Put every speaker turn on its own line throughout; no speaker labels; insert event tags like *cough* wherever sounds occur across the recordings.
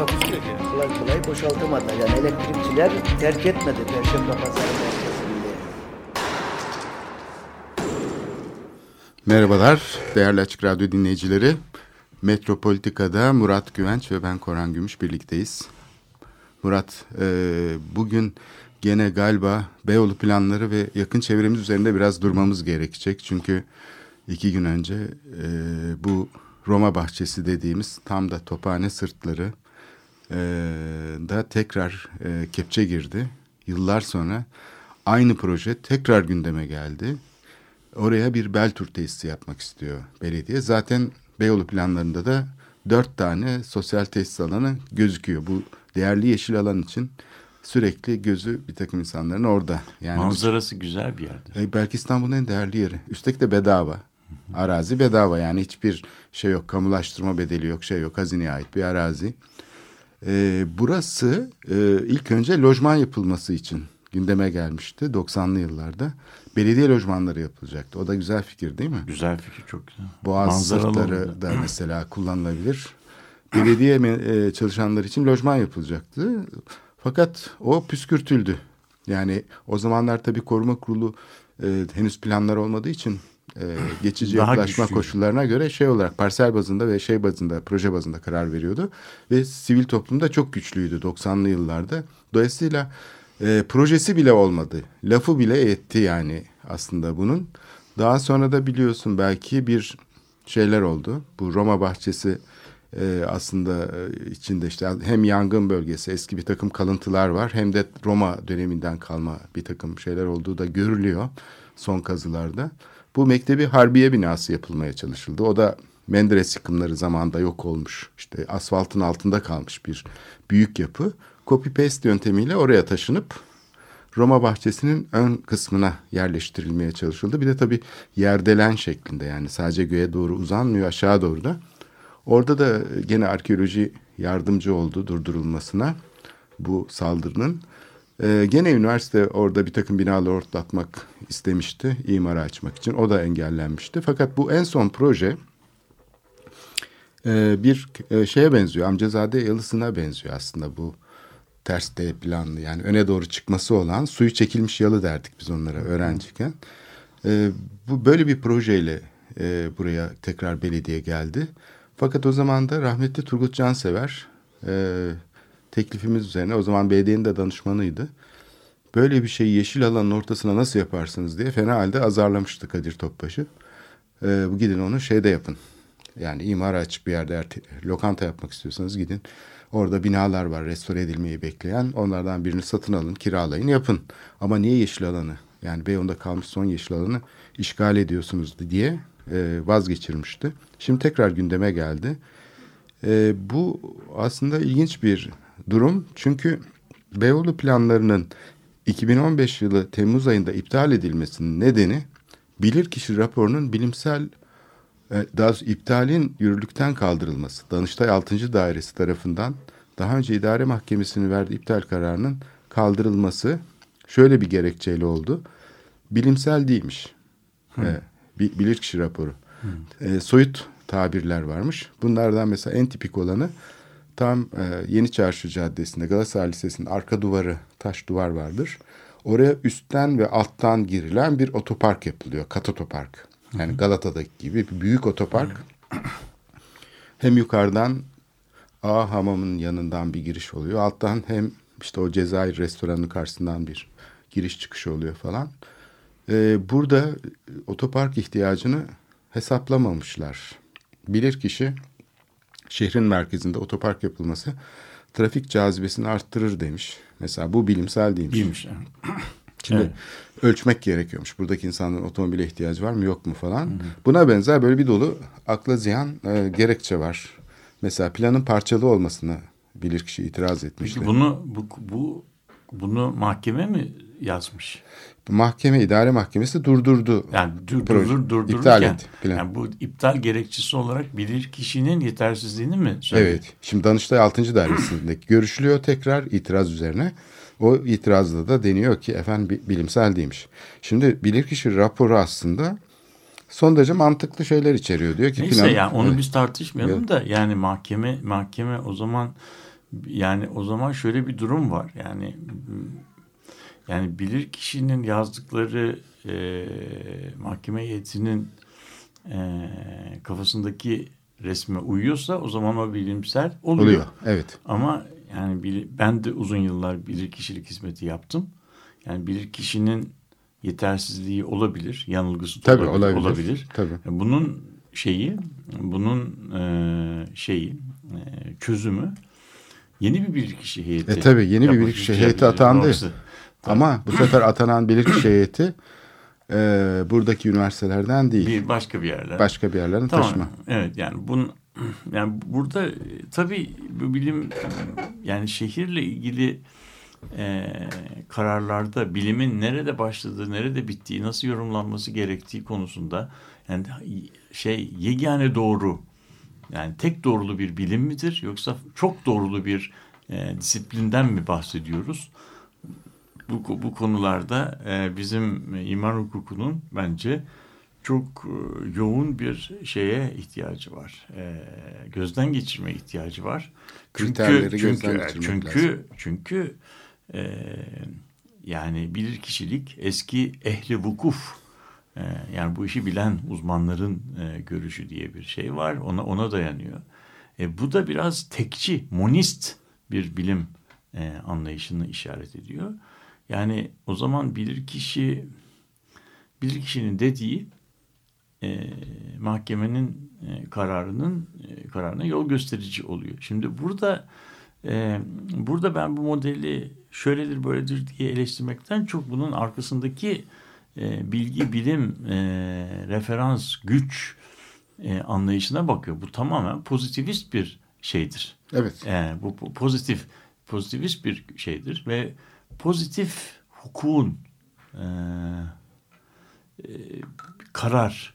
Takusuyor ki.
kolay kolay boşaltamadı. Yani elektrikçiler terk etmedi Perşembe Pazarı.
Merhabalar değerli Açık Radyo dinleyicileri. Metropolitika'da Murat Güvenç ve ben Koran Gümüş birlikteyiz. Murat, e, bugün gene galiba Beyoğlu planları ve yakın çevremiz üzerinde biraz durmamız gerekecek. Çünkü iki gün önce e, bu Roma bahçesi dediğimiz tam da Tophane sırtları e, da tekrar e, kepçe girdi. Yıllar sonra aynı proje tekrar gündeme geldi. Oraya bir Beltur tesisi yapmak istiyor belediye. Zaten Beyoğlu planlarında da dört tane sosyal tesis alanı gözüküyor. Bu değerli yeşil alan için sürekli gözü bir takım insanların orada. Yani
Manzarası güzel bir yerde.
e, belki İstanbul'un en değerli yeri. Üstelik de bedava. Arazi bedava yani hiçbir şey yok. Kamulaştırma bedeli yok, şey yok. Hazineye ait bir arazi. E, burası e, ilk önce lojman yapılması için gündeme gelmişti 90'lı yıllarda. Belediye lojmanları yapılacaktı. O da güzel fikir değil mi?
Güzel fikir çok güzel.
Boğaz
Manzaralı
sırtları
oldu.
da mesela kullanılabilir. Belediye e, çalışanlar için lojman yapılacaktı. Fakat o püskürtüldü. Yani o zamanlar tabii koruma kurulu e, henüz planlar olmadığı için e, geçici
Daha
yapılaşma
güçlüydü.
koşullarına göre şey olarak parsel bazında ve şey bazında proje bazında karar veriyordu. Ve sivil toplumda çok güçlüydü 90'lı yıllarda. Dolayısıyla e, projesi bile olmadı. Lafı bile etti yani aslında bunun. Daha sonra da biliyorsun belki bir şeyler oldu. Bu Roma bahçesi e, aslında e, içinde işte hem yangın bölgesi eski bir takım kalıntılar var hem de Roma döneminden kalma bir takım şeyler olduğu da görülüyor son kazılarda. Bu mektebi harbiye binası yapılmaya çalışıldı. O da Menderes yıkımları zamanında yok olmuş. İşte asfaltın altında kalmış bir büyük yapı. Copy paste yöntemiyle oraya taşınıp Roma bahçesinin ön kısmına yerleştirilmeye çalışıldı. Bir de tabii yerdelen şeklinde yani sadece göğe doğru uzanmıyor aşağı doğru da. Orada da gene arkeoloji yardımcı oldu durdurulmasına bu saldırının. Ee, gene üniversite orada bir takım binaları ortlatmak istemişti imara açmak için. O da engellenmişti. Fakat bu en son proje e, bir e, şeye benziyor. Amcazade yalısına benziyor aslında bu ters D planlı yani öne doğru çıkması olan suyu çekilmiş yalı derdik biz onlara öğrenciyken. E, bu böyle bir projeyle e, buraya tekrar belediye geldi. Fakat o zaman da rahmetli Turgut Cansever e, teklifimiz üzerine o zaman belediyenin de danışmanıydı. Böyle bir şeyi yeşil alanın ortasına nasıl yaparsınız diye fena halde azarlamıştı Kadir Topbaşı. E, bu gidin onu şeyde yapın. Yani imar açık bir yerde lokanta yapmak istiyorsanız gidin. Orada binalar var restore edilmeyi bekleyen. Onlardan birini satın alın, kiralayın, yapın. Ama niye yeşil alanı? Yani Beyoğlu'nda kalmış son yeşil alanı işgal ediyorsunuz diye e, vazgeçirmişti. Şimdi tekrar gündeme geldi. E, bu aslında ilginç bir durum. Çünkü Beyoğlu planlarının 2015 yılı Temmuz ayında iptal edilmesinin nedeni bilirkişi raporunun bilimsel e, daha doğrusu iptalin yürürlükten kaldırılması. Danıştay 6. Dairesi tarafından daha önce idare mahkemesinin verdiği iptal kararının kaldırılması şöyle bir gerekçeyle oldu. Bilimsel değilmiş. E, bi- bilirkişi raporu. E, soyut tabirler varmış. Bunlardan mesela en tipik olanı tam e, Yeni Çarşı Caddesi'nde Galatasaray Lisesi'nin arka duvarı taş duvar vardır. Oraya üstten ve alttan girilen bir otopark yapılıyor. Kat otopark. Yani Galata'daki gibi bir büyük otopark. *clears throat* Hem yukarıdan A hamamın yanından bir giriş oluyor. Alttan hem işte o Cezayir restoranının karşısından bir giriş çıkış oluyor falan. Ee, burada otopark ihtiyacını hesaplamamışlar. Bilir kişi şehrin merkezinde otopark yapılması trafik cazibesini arttırır demiş. Mesela bu bilimsel değilmiş.
Değilmiş. *clears throat*
Şimdi
Evet.
ölçmek gerekiyormuş. Buradaki insanların otomobile ihtiyacı var mı yok mu falan. Buna benzer böyle bir dolu akla ziyan e, gerekçe var. Mesela planın parçalı olmasını bilirkişi itiraz etmişti.
Peki bunu bu, bu bunu mahkeme mi yazmış?
Mahkeme idare mahkemesi durdurdu.
Yani dur, durdur, durdururken
İptal etti, plan.
yani bu iptal gerekçesi olarak bilir kişinin yetersizliğini mi söylüyor?
Evet. Şimdi Danıştay 6. Dairesi'ndeki *clears throat* görüşülüyor tekrar itiraz üzerine. O itirazda da deniyor ki efendim bi- bilimsel değilmiş. Şimdi bilirkişi raporu aslında son derece mantıklı şeyler içeriyor. Diyor ki
Neyse
plan-
yani onu
Evet.
biz tartışmayalım
Evet.
da yani mahkeme mahkeme o zaman yani o zaman şöyle bir durum var. Yani yani bilir kişinin yazdıkları e, mahkeme heyetinin e, kafasındaki resme uyuyorsa o zaman o bilimsel oluyor.
oluyor. Evet.
Ama yani ben de uzun yıllar bilir kişilik hizmeti yaptım. Yani bilir kişinin yetersizliği olabilir, yanılgısı
Tabii
olabilir.
olabilir.
olabilir.
Tabii.
Bunun şeyi, bunun e, şeyi, e, çözümü yeni bir bilirkişi heyeti.
E tabii, yeni bir bilirkişi heyeti atandı. Ama bu sefer atanan bilirkişi heyeti e, buradaki üniversitelerden değil.
Bir başka bir yerler.
Başka bir yerlerin
Tamam.
taşıma.
Evet yani bunun yani burada tabii bu bilim yani şehirle ilgili e, kararlarda bilimin nerede başladığı, nerede bittiği, nasıl yorumlanması gerektiği konusunda yani şey yegane doğru yani tek doğrulu bir bilim midir yoksa çok doğrulu bir e, disiplinden mi bahsediyoruz? Bu, bu konularda e, bizim imar hukukunun bence çok e, yoğun bir şeye ihtiyacı var. E, gözden geçirme ihtiyacı var. Çünkü çünkü
geçirmek
çünkü
lazım.
çünkü e, yani bilir kişilik eski ehli vukuf e, yani bu işi bilen uzmanların e, görüşü diye bir şey var. Ona ona dayanıyor. E, bu da biraz tekçi, monist bir bilim e, anlayışını işaret ediyor. Yani o zaman bilir kişi bilir kişinin dediği e, mahkemenin e, kararının e, kararına yol gösterici oluyor. Şimdi burada e, burada ben bu modeli şöyledir böyledir diye eleştirmekten çok bunun arkasındaki e, bilgi, bilim, e, referans, güç e, anlayışına bakıyor. Bu tamamen pozitivist bir şeydir.
Evet.
E, bu, bu pozitif, pozitivist bir şeydir ve pozitif hukukun e, e, karar,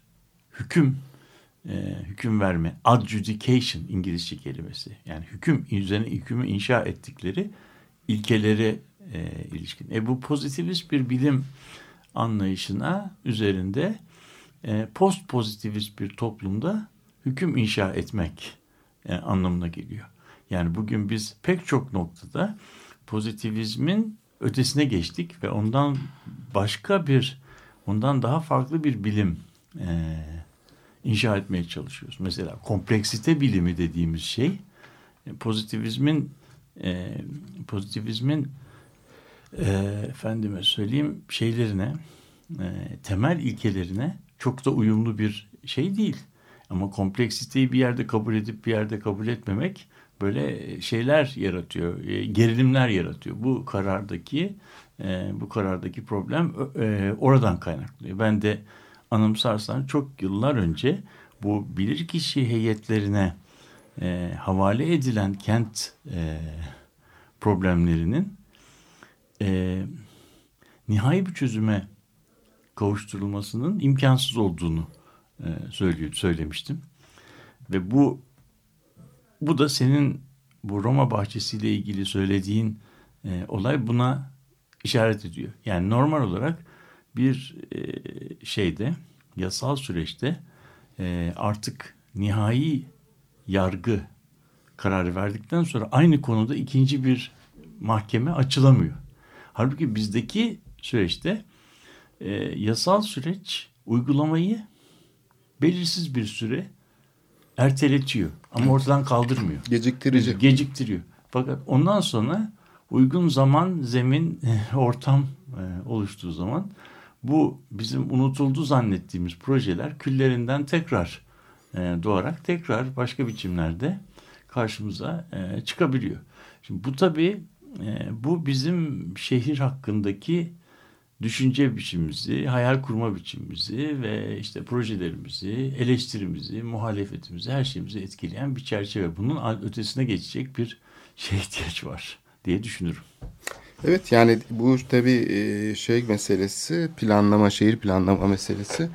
hüküm, e, hüküm verme, adjudication İngilizce kelimesi. Yani hüküm üzerine hükümü inşa ettikleri ilkelere e, ilişkin. E, bu pozitivist bir bilim anlayışına üzerinde e, post pozitivist bir toplumda hüküm inşa etmek e, anlamına geliyor. Yani bugün biz pek çok noktada pozitivizmin ötesine geçtik ve ondan başka bir, ondan daha farklı bir bilim e, inşa etmeye çalışıyoruz. Mesela kompleksite bilimi dediğimiz şey e, pozitivizmin e, pozitivizmin e, efendime söyleyeyim şeylerine e, temel ilkelerine çok da uyumlu bir şey değil. Ama kompleksiteyi bir yerde kabul edip bir yerde kabul etmemek böyle şeyler yaratıyor, e, gerilimler yaratıyor. Bu karardaki e, bu karardaki problem e, oradan kaynaklanıyor. Ben de anımsarsan çok yıllar önce bu bilirkişi heyetlerine e, havale edilen kent e, problemlerinin e, nihai bir çözüme kavuşturulmasının imkansız olduğunu e, söylüyor, söylemiştim. Ve bu bu da senin bu Roma bahçesiyle ilgili söylediğin e, olay buna işaret ediyor. Yani normal olarak bir e, şeyde yasal süreçte e, artık nihai yargı kararı verdikten sonra aynı konuda ikinci bir mahkeme açılamıyor. Halbuki bizdeki süreçte e, yasal süreç uygulamayı belirsiz bir süre erteletiyor ama ortadan kaldırmıyor.
Geciktirici.
Geciktiriyor. Fakat ondan sonra uygun zaman, zemin, ortam e, oluştuğu zaman bu bizim unutuldu zannettiğimiz projeler küllerinden tekrar e, doğarak tekrar başka biçimlerde karşımıza e, çıkabiliyor. Şimdi bu tabii e, bu bizim şehir hakkındaki düşünce biçimimizi, hayal kurma biçimimizi ve işte projelerimizi, eleştirimizi, muhalefetimizi, her şeyimizi etkileyen bir çerçeve. Bunun ötesine geçecek bir şey ihtiyaç var diye düşünürüm.
Evet yani bu tabii e, şey meselesi planlama şehir planlama meselesi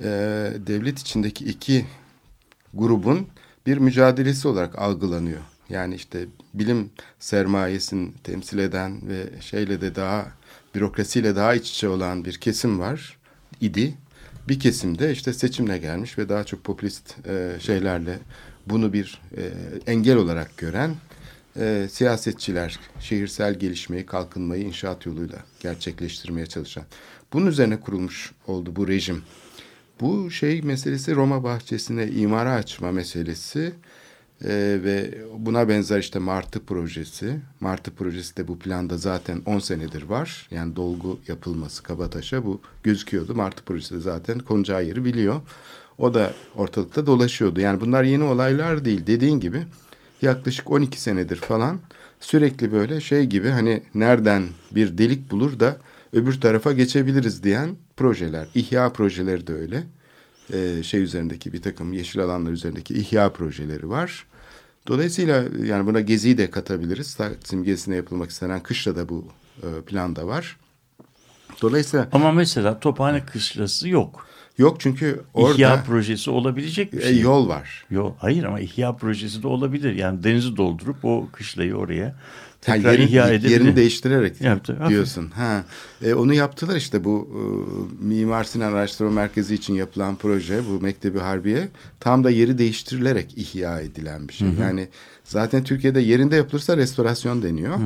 e, devlet içindeki iki grubun bir mücadelesi olarak algılanıyor. Yani işte bilim sermayesini temsil eden ve şeyle de daha bürokrasiyle daha iç içe olan bir kesim var idi. Bir kesimde işte seçimle gelmiş ve daha çok popülist e, şeylerle bunu bir e, engel olarak gören e, siyasetçiler şehirsel gelişmeyi, kalkınmayı inşaat yoluyla gerçekleştirmeye çalışan. Bunun üzerine kurulmuş oldu bu rejim. Bu şey meselesi Roma bahçesine imara açma meselesi e, ve buna benzer işte Martı projesi. Martı projesi de bu planda zaten 10 senedir var. Yani dolgu yapılması Kabataş'a bu gözüküyordu. Martı projesi de zaten konacağı yeri biliyor. O da ortalıkta dolaşıyordu. Yani bunlar yeni olaylar değil. Dediğin gibi yaklaşık 12 senedir falan sürekli böyle şey gibi hani nereden bir delik bulur da öbür tarafa geçebiliriz diyen projeler. İhya projeleri de öyle. Ee, şey üzerindeki bir takım yeşil alanlar üzerindeki ihya projeleri var. Dolayısıyla yani buna geziyi de katabiliriz. Taksim gezisine yapılmak istenen kışla da bu e, planda var. Dolayısıyla
Ama mesela Tophane Kışlası yok.
yok çünkü orada
İhya projesi olabilecek bir
e,
şey.
yol var.
Yok, hayır ama ihya projesi de olabilir. Yani denizi doldurup o kışlayı oraya Tekrar
yerin-
ihya edebilir.
yerini değiştirerek
Yaptı, aferin.
diyorsun. Ha. E, onu yaptılar işte bu e, Mimar Sinan Araştırma Merkezi için yapılan proje bu Mektebi Harbiye tam da yeri değiştirilerek ihya edilen bir şey. Yani zaten Türkiye'de yerinde yapılırsa restorasyon deniyor.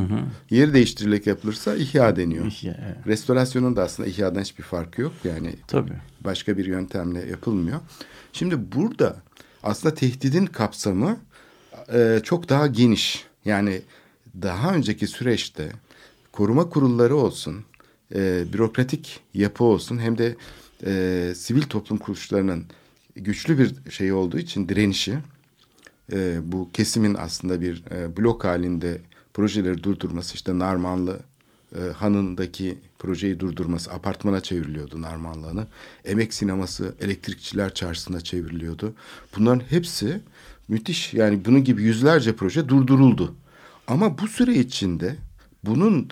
Yeri değiştirilerek yapılırsa ihya deniyor.
İhya, evet.
Restorasyonun da aslında ihyadan hiçbir farkı yok. Yani
Tabii.
başka bir yöntemle yapılmıyor. Şimdi burada aslında tehdidin kapsamı e, çok daha geniş. Yani daha önceki süreçte koruma kurulları olsun, e, bürokratik yapı olsun hem de e, sivil toplum kuruluşlarının güçlü bir şey olduğu için direnişi e, bu kesimin aslında bir e, blok halinde projeleri durdurması işte Narmanlı e, Hanı'ndaki projeyi durdurması apartmana çevriliyordu Narmanlı Hanı. Emek sineması elektrikçiler çarşısına çevriliyordu. Bunların hepsi müthiş yani bunun gibi yüzlerce proje durduruldu. Ama bu süre içinde bunun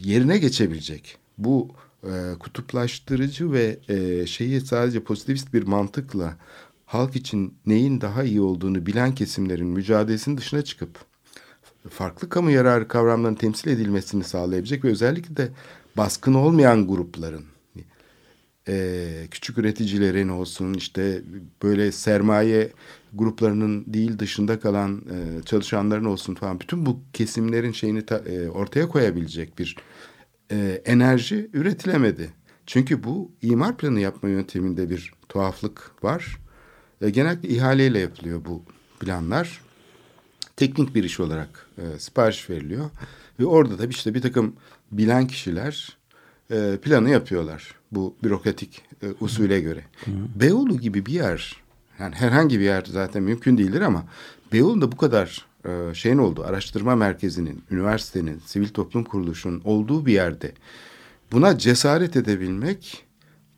yerine geçebilecek bu e, kutuplaştırıcı ve e, şeyi sadece pozitivist bir mantıkla halk için neyin daha iyi olduğunu bilen kesimlerin mücadelesinin dışına çıkıp farklı kamu yararı kavramlarının temsil edilmesini sağlayabilecek ve özellikle de baskın olmayan grupların e, küçük üreticilerin olsun işte böyle sermaye gruplarının değil dışında kalan e, çalışanların olsun falan bütün bu kesimlerin şeyini ta- e, ortaya koyabilecek bir e, enerji üretilemedi. Çünkü bu imar planı yapma yönteminde bir tuhaflık var. E, genellikle ihaleyle yapılıyor bu planlar. Teknik bir iş olarak e, sipariş veriliyor. Ve orada da işte bir takım bilen kişiler e, planı yapıyorlar. Bu bürokratik e, usule göre. Beyoğlu gibi bir yer, yani herhangi bir yer zaten mümkün değildir ama Beyoğlu'nda bu kadar e, şeyin olduğu, araştırma merkezinin, üniversitenin, sivil toplum kuruluşunun olduğu bir yerde buna cesaret edebilmek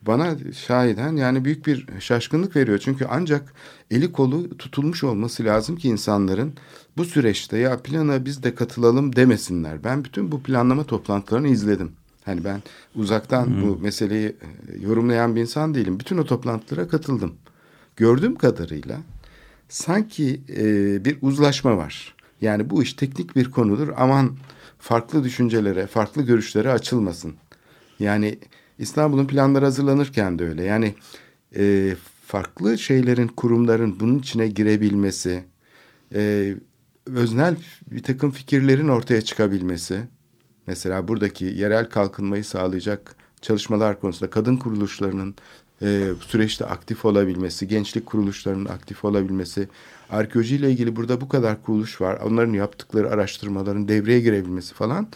bana şahiden yani büyük bir şaşkınlık veriyor. Çünkü ancak eli kolu tutulmuş olması lazım ki insanların bu süreçte ya plana biz de katılalım demesinler. Ben bütün bu planlama toplantılarını izledim. Hani ben uzaktan bu meseleyi e, yorumlayan bir insan değilim. Bütün o toplantılara katıldım. Gördüğüm kadarıyla sanki e, bir uzlaşma var. Yani bu iş teknik bir konudur. Aman farklı düşüncelere, farklı görüşlere açılmasın. Yani İstanbul'un planları hazırlanırken de öyle. Yani e, farklı şeylerin, kurumların bunun içine girebilmesi, e, öznel bir takım fikirlerin ortaya çıkabilmesi. Mesela buradaki yerel kalkınmayı sağlayacak çalışmalar konusunda kadın kuruluşlarının e, süreçte aktif olabilmesi, gençlik kuruluşlarının aktif olabilmesi, arkeolojiyle ilgili burada bu kadar kuruluş var. Onların yaptıkları araştırmaların devreye girebilmesi falan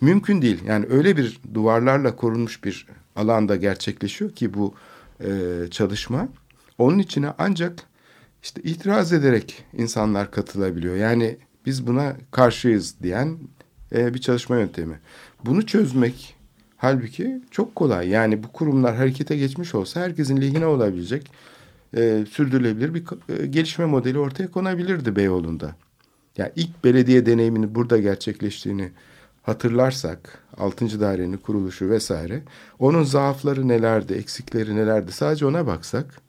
mümkün değil. Yani öyle bir duvarlarla korunmuş bir alanda gerçekleşiyor ki bu e, çalışma. Onun içine ancak işte itiraz ederek insanlar katılabiliyor. Yani biz buna karşıyız diyen e, bir çalışma yöntemi. Bunu çözmek halbuki çok kolay. Yani bu kurumlar harekete geçmiş olsa herkesin lehine olabilecek e, sürdürülebilir bir e, gelişme modeli ortaya konabilirdi Beyoğlu'nda. Yani ilk belediye deneyimini burada gerçekleştiğini hatırlarsak 6. dairenin kuruluşu vesaire onun zaafları nelerdi, eksikleri nelerdi sadece ona baksak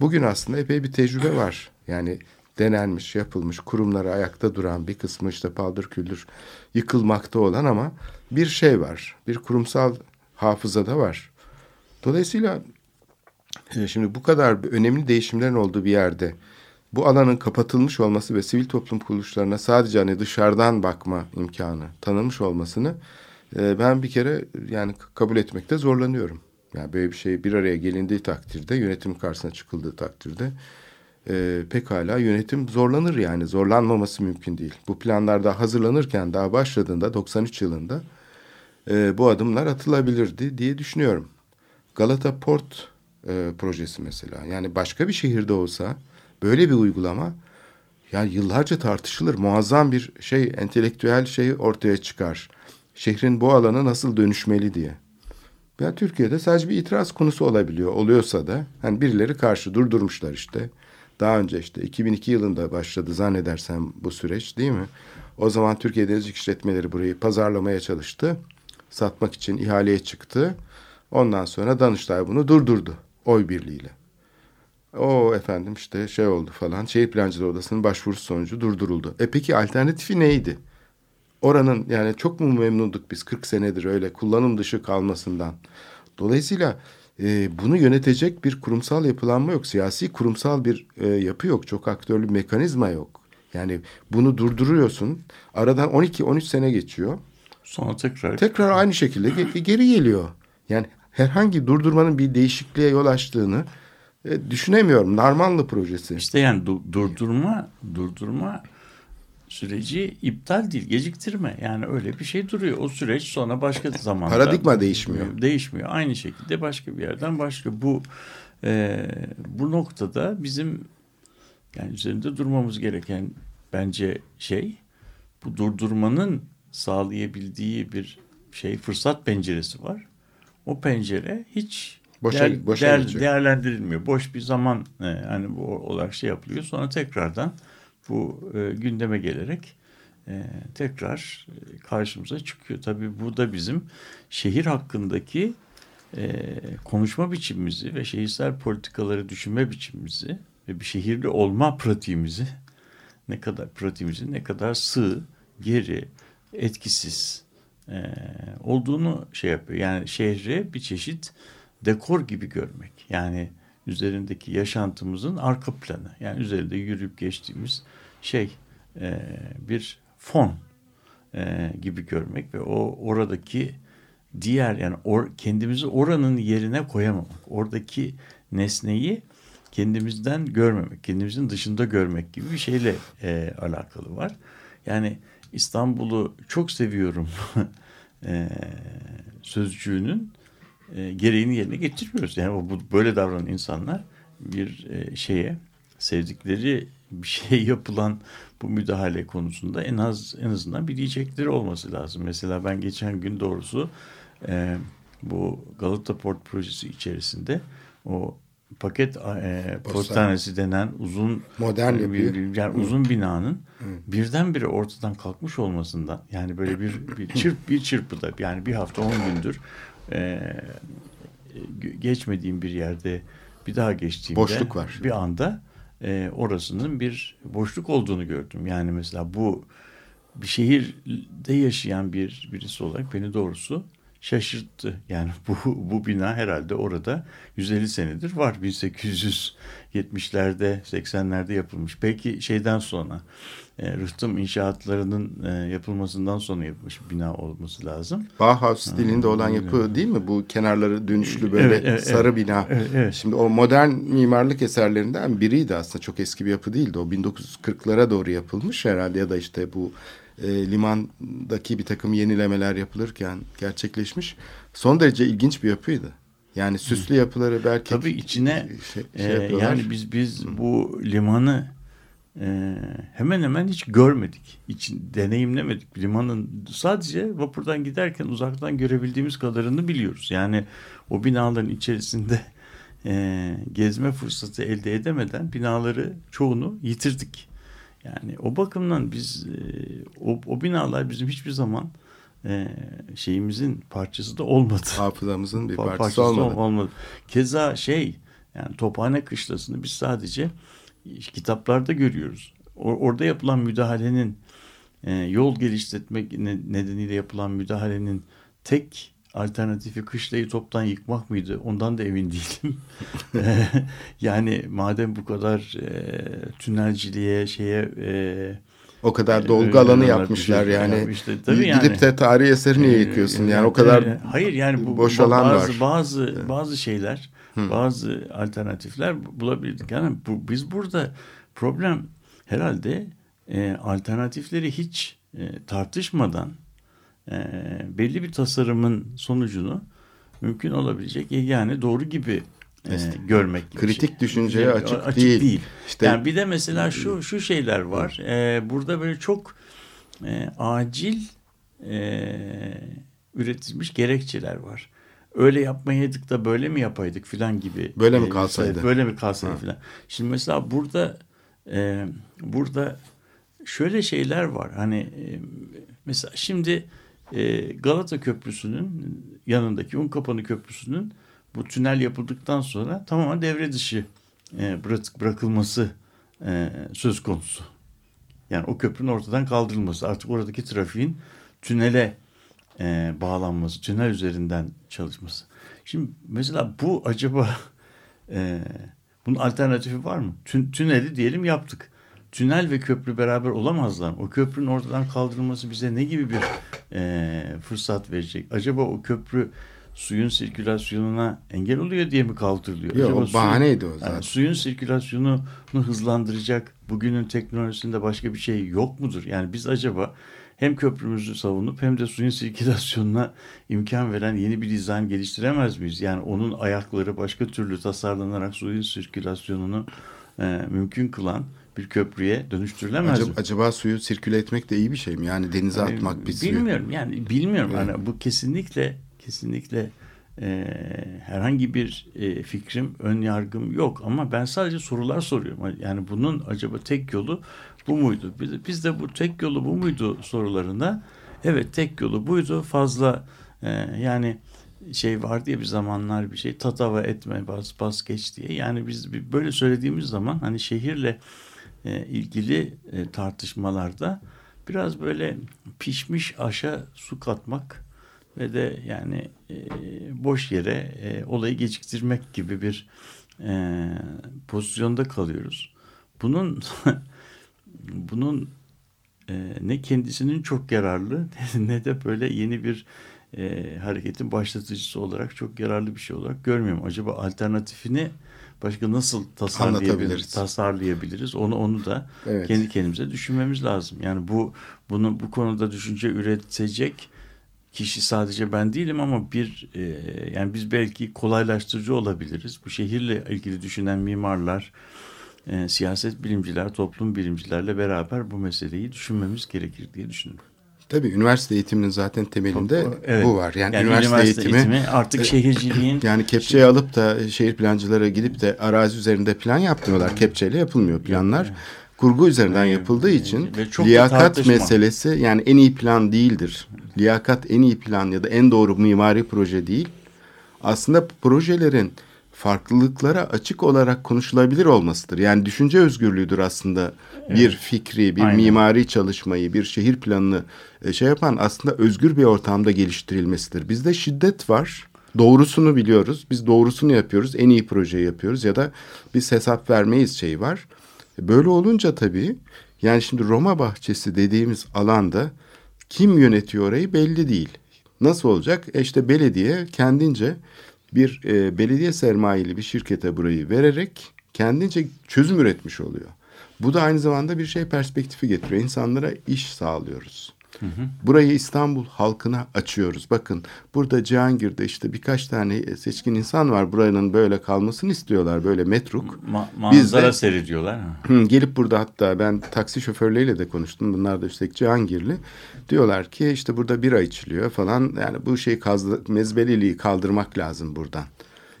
bugün aslında epey bir tecrübe var. Yani denenmiş, yapılmış, kurumları ayakta duran bir kısmı işte paldır küldür yıkılmakta olan ama bir şey var. Bir kurumsal hafızada var. Dolayısıyla e, şimdi bu kadar önemli değişimlerin olduğu bir yerde bu alanın kapatılmış olması ve sivil toplum kuruluşlarına sadece hani dışarıdan bakma imkanı tanınmış olmasını e, ben bir kere yani kabul etmekte zorlanıyorum. Yani böyle bir şey bir araya gelindiği takdirde yönetim karşısına çıkıldığı takdirde e, pekala yönetim zorlanır yani zorlanmaması mümkün değil. Bu planlar daha hazırlanırken daha başladığında 93 yılında e, bu adımlar atılabilirdi diye düşünüyorum. Galata Port e, projesi mesela yani başka bir şehirde olsa böyle bir uygulama yani yıllarca tartışılır. Muazzam bir şey entelektüel şey ortaya çıkar. Şehrin bu alana nasıl dönüşmeli diye. Ya Türkiye'de sadece bir itiraz konusu olabiliyor. Oluyorsa da hani birileri karşı durdurmuşlar işte. Daha önce işte 2002 yılında başladı zannedersem bu süreç değil mi? O zaman Türkiye Denizcilik İşletmeleri burayı pazarlamaya çalıştı. Satmak için ihaleye çıktı. Ondan sonra Danıştay bunu durdurdu oy birliğiyle. O efendim işte şey oldu falan. Şehir Plancıları Odası'nın başvurusu sonucu durduruldu. E peki alternatifi neydi? Oranın yani çok mu memnunduk biz 40 senedir öyle kullanım dışı kalmasından. Dolayısıyla e, bunu yönetecek bir kurumsal yapılanma yok. Siyasi kurumsal bir e, yapı yok. Çok aktörlü bir mekanizma yok. Yani bunu durduruyorsun. Aradan 12-13 sene geçiyor.
Sonra tekrar
Tekrar aynı şekilde ge- geri geliyor. Yani herhangi durdurmanın bir değişikliğe yol açtığını e, düşünemiyorum. Narmanlı projesi.
İşte yani du- durdurma durdurma süreci iptal değil, geciktirme. Yani öyle bir şey duruyor. O süreç sonra başka zamanda
Paradigma değişmiyor.
Değişmiyor. Aynı şekilde başka bir yerden başka bu e, bu noktada bizim yani üzerinde durmamız gereken bence şey bu durdurmanın sağlayabildiği bir şey fırsat penceresi var. O pencere hiç
Boşa-
değer-
boşa
değer- değerlendirilmiyor. Boş bir zaman e, hani bu olarak şey yapılıyor. Sonra tekrardan bu e, gündeme gelerek e, tekrar e, karşımıza çıkıyor. Tabii bu da bizim şehir hakkındaki e, konuşma biçimimizi ve şehirsel politikaları düşünme biçimimizi ve bir şehirli olma pratiğimizi ne kadar pratiğimizi ne kadar sığ, geri, etkisiz e, olduğunu şey yapıyor. Yani şehri bir çeşit dekor gibi görmek. Yani üzerindeki yaşantımızın arka planı. Yani üzerinde yürüyüp geçtiğimiz şey e, bir fon e, gibi görmek ve o oradaki diğer yani or, kendimizi oranın yerine koyamamak. Oradaki nesneyi kendimizden görmemek, kendimizin dışında görmek gibi bir şeyle e, alakalı var. Yani İstanbul'u çok seviyorum *laughs* e, sözcüğünün e, gereğini yerine getirmiyoruz. Yani bu böyle davranan insanlar bir e, şeye sevdikleri bir şey yapılan bu müdahale konusunda en az en azından bir diyecekleri olması lazım. Mesela ben geçen gün doğrusu e, bu Galata Port projesi içerisinde o paket e, postanesi denen uzun
Modern
e, bir- yani uzun binanın birdenbire ortadan kalkmış olmasından yani böyle bir bir çırp bir çırpıda yani bir hafta on gündür e, ge- geçmediğim bir yerde bir daha geçtiğimde
Boşluk var.
bir anda e, orasının bir boşluk olduğunu gördüm. Yani mesela bu bir şehirde yaşayan bir birisi olarak beni doğrusu şaşırttı. Yani bu bu bina herhalde orada 150 senedir var. 1870'lerde 80'lerde yapılmış. Belki şeyden sonra e, rıhtım inşaatlarının e, yapılmasından sonra yapılmış bir bina olması lazım.
Bauhaus stilinde olan yapı değil mi? Bu kenarları dönüşlü böyle
Evet, evet,
sarı bina.
Evet, evet.
Şimdi o modern mimarlık eserlerinden biriydi aslında. Çok eski bir yapı değildi. O 1940'lara doğru yapılmış herhalde ya da işte bu e, limandaki bir takım yenilemeler yapılırken gerçekleşmiş. Son derece ilginç bir yapıydı. Yani süslü yapıları belki
Tabii içine
şey,
e,
şey
yani biz biz bu limanı e, hemen hemen hiç görmedik. için deneyimlemedik. Limanın sadece vapurdan giderken uzaktan görebildiğimiz kadarını biliyoruz. Yani o binaların içerisinde e, gezme fırsatı elde edemeden binaları çoğunu yitirdik. Yani o bakımdan biz e, o, o binalar bizim hiçbir zaman e, şeyimizin parçası da olmadı.
Hafızamızın bir
Pa-
parçası,
da
olmadı.
olmadı. Keza şey yani Tophane Kışlası'nı biz sadece kitaplarda görüyoruz. O- orada yapılan müdahalenin e, yol geliştirmek ne- nedeniyle yapılan müdahalenin tek alternatifi kışlayı toptan yıkmak mıydı? Ondan da emin değilim. *laughs* E, yani madem bu kadar e, tünelciliğe şeye e,
O kadar
Öyle
dolgu alanı
diyorlar,
yapmışlar
şey
yani.
yapmışlar. Tabii
Gidip
yani.
de tarihi eseri niye yıkıyorsun? Yani o kadar
hayır yani bu
boş
ba-
alan
bazı,
var.
Bazı bazı şeyler, bazı alternatifler bulabildik. Yani bu, biz burada problem herhalde e, alternatifleri hiç e, tartışmadan e, belli bir tasarımın sonucunu mümkün olabilecek yani doğru gibi e, görmek gibi
kritik
şey.
düşünceye
Yani
açık değil. İşte-
yani bir de mesela şu şu şeyler var. E, burada böyle çok e, acil e, üretilmiş gerekçeler var. Öyle yapmayaydık da böyle mi yapaydık filan gibi.
Böyle mi
E,
kalsaydı?
Böyle mi kalsaydı filan. Şimdi mesela burada e, burada şöyle şeyler var. Hani e, mesela şimdi e, Galata Köprüsü'nün yanındaki Unkapanı Köprüsü'nün bu tünel yapıldıktan sonra tamamen devre dışı e, bırak- bırakılması e, söz konusu. Yani o köprünün ortadan kaldırılması, artık oradaki trafiğin tünele e, bağlanması, tünel üzerinden çalışması. Şimdi mesela bu acaba e, bunun alternatifi var mı? Tün, tüneli diyelim yaptık. Tünel ve köprü beraber olamazlar mı? O köprünün ortadan kaldırılması bize ne gibi bir e, fırsat verecek? Acaba o köprü suyun sirkülasyonuna engel oluyor diye mi kaldırılıyor?
Yok,
Acaba
o bahaneydi o
yani
zaten.
suyun sirkülasyonunu hızlandıracak bugünün teknolojisinde başka bir şey yok mudur? Yani biz acaba hem köprümüzü savunup hem de suyun sirkülasyonuna imkan veren yeni bir dizayn geliştiremez miyiz? Yani onun ayakları başka türlü tasarlanarak suyun sirkülasyonunu e, mümkün kılan bir köprüye dönüştürülemez
acaba,
mi?
acaba suyu sirküle etmek de iyi bir şey mi? Yani denize
Yani
atmak bir suyu.
Bilmiyorum yani bilmiyorum.
Evet.
Yani bu kesinlikle kesinlikle e, herhangi bir e, fikrim, ön yargım yok ama ben sadece sorular soruyorum. Yani bunun acaba tek yolu bu muydu? Biz, de bu tek yolu bu muydu sorularında evet tek yolu buydu. Fazla e, yani şey var diye bir zamanlar bir şey tatava etme bas bas geç diye. Yani biz böyle söylediğimiz zaman hani şehirle e, ilgili e, tartışmalarda biraz böyle pişmiş aşa su katmak ve de yani e, boş yere e, olayı geciktirmek gibi bir e, pozisyonda kalıyoruz. Bunun *laughs* bunun e, ne kendisinin çok yararlı *laughs* ne de böyle yeni bir e, hareketin başlatıcısı olarak çok yararlı bir şey olarak görmüyorum. Acaba alternatifini başka nasıl tasarlayabiliriz, tasarlayabiliriz? Onu onu da
Evet.
kendi kendimize düşünmemiz lazım. Yani bu bunu bu konuda düşünce üretecek kişi sadece ben değilim ama bir e, yani biz belki kolaylaştırıcı olabiliriz. Bu şehirle ilgili düşünen mimarlar, e, siyaset bilimciler, toplum bilimcilerle beraber bu meseleyi düşünmemiz gerekir diye düşünüyorum.
Tabii üniversite eğitiminin zaten temelinde
Evet.
bu var. Yani,
Yani
üniversite,
üniversite
eğitimi,
eğitimi artık
e,
şehirciliğin *clears throat*
yani kepçeyi alıp da şehir plancılara gidip de arazi üzerinde plan yapmıyorlar. Kepçeyle yapılmıyor planlar. Kurgu üzerinden yapıldığı için
Ve çok
liyakat meselesi yani en iyi plan değildir. Liyakat en iyi plan ya da en doğru mimari proje değil. Aslında projelerin farklılıklara açık olarak konuşulabilir olmasıdır. Yani düşünce özgürlüğüdür aslında bir fikri, bir
Aynen.
mimari çalışmayı, bir şehir planını e, şey yapan aslında özgür bir ortamda geliştirilmesidir. Bizde şiddet var. Doğrusunu biliyoruz. Biz doğrusunu yapıyoruz. En iyi projeyi yapıyoruz ya da biz hesap vermeyiz şey var. E, Böyle olunca tabii yani şimdi Roma bahçesi dediğimiz alanda kim yönetiyor orayı belli değil. Nasıl olacak? E işte belediye kendince bir e, belediye sermayeli bir şirkete burayı vererek kendince çözüm üretmiş oluyor. Bu da aynı zamanda bir şey perspektifi getiriyor. İnsanlara iş sağlıyoruz. Burayı İstanbul halkına açıyoruz. Bakın burada Cihangir'de işte birkaç tane seçkin insan var. Buranın böyle kalmasını istiyorlar. Böyle metruk.
ma-
Biz de-
manzara seyrediyorlar.
Hı, Gelip burada hatta ben taksi şoförleriyle de konuştum. Bunlar da üstelik Cihangirli. Diyorlar ki işte burada bira içiliyor falan. Yani bu kazdı, mezbeliliği kaldırmak lazım buradan.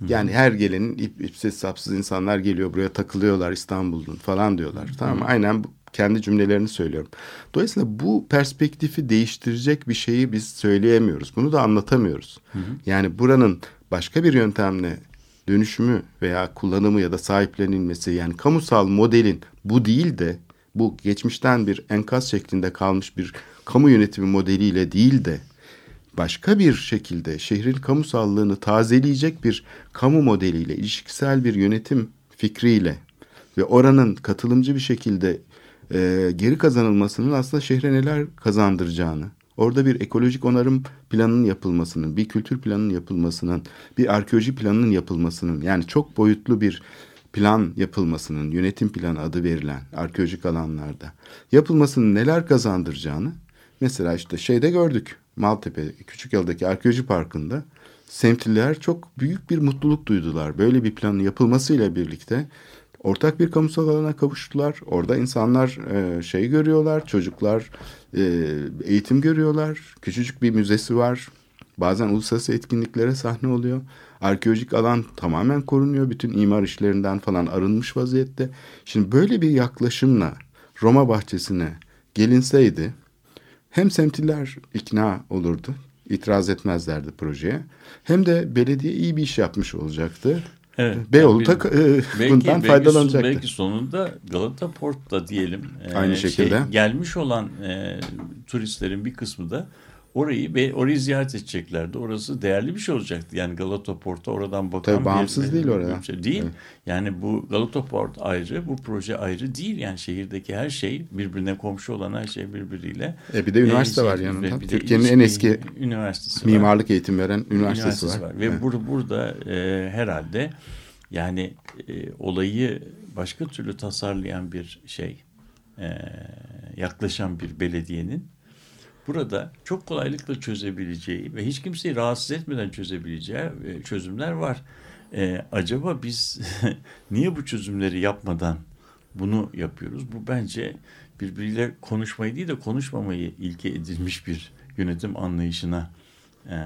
Yani her gelenin ip, ipsiz sapsız insanlar geliyor buraya takılıyorlar İstanbul'un falan diyorlar. Tamam mı? Aynen bu kendi cümlelerini söylüyorum. Dolayısıyla bu perspektifi değiştirecek bir şeyi biz söyleyemiyoruz. Bunu da anlatamıyoruz. Hı hı. Yani buranın başka bir yöntemle dönüşümü veya kullanımı ya da sahiplenilmesi yani kamusal modelin bu değil de bu geçmişten bir enkaz şeklinde kalmış bir kamu yönetimi modeliyle değil de başka bir şekilde şehrin kamusallığını tazeleyecek bir kamu modeliyle, ilişkisel bir yönetim fikriyle ve oranın katılımcı bir şekilde e, geri kazanılmasının aslında şehre neler kazandıracağını, orada bir ekolojik onarım planının yapılmasının, bir kültür planının yapılmasının, bir arkeoloji planının yapılmasının yani çok boyutlu bir plan yapılmasının, yönetim planı adı verilen arkeolojik alanlarda yapılmasının neler kazandıracağını mesela işte şeyde gördük. Maltepe Küçük Yalı'daki arkeoloji parkında semtliler çok büyük bir mutluluk duydular. Böyle bir planın yapılmasıyla birlikte ortak bir kamusal alana kavuştular. Orada insanlar e, şey görüyorlar, çocuklar e, eğitim görüyorlar. Küçücük bir müzesi var. Bazen uluslararası etkinliklere sahne oluyor. Arkeolojik alan tamamen korunuyor. Bütün imar işlerinden falan arınmış vaziyette. Şimdi böyle bir yaklaşımla Roma bahçesine gelinseydi hem semtliler ikna olurdu, itiraz etmezlerdi projeye. Hem de belediye iyi bir iş yapmış olacaktı. Evet. Beyoğlu da e, bundan belki, faydalanacaktı.
Belki sonunda Galata Port'ta diyelim.
Aynı e, şekilde. Şey,
gelmiş olan e, turistlerin bir kısmı da orayı ve orayı ziyaret edeceklerdi. Orası değerli bir şey olacaktı. Yani Galata Port'a oradan bakan
Tabii bağımsız bir, değil oradan.
Şey değil. Evet. Yani bu Galata Port ayrı, bu proje ayrı değil. Yani şehirdeki her şey birbirine komşu olan her şey birbiriyle.
E bir de üniversite e, var yanında. Türkiye'nin en eski üniversitesi mimarlık var. eğitim veren üniversitesi, üniversitesi var. var.
Ve evet. bur burada e, herhalde yani e, olayı başka türlü tasarlayan bir şey, e, yaklaşan bir belediyenin burada çok kolaylıkla çözebileceği ve hiç kimseyi rahatsız etmeden çözebileceği e, çözümler var. E, acaba biz *laughs* niye bu çözümleri yapmadan bunu yapıyoruz? Bu bence birbiriyle konuşmayı değil de konuşmamayı ilke edilmiş bir yönetim anlayışına e,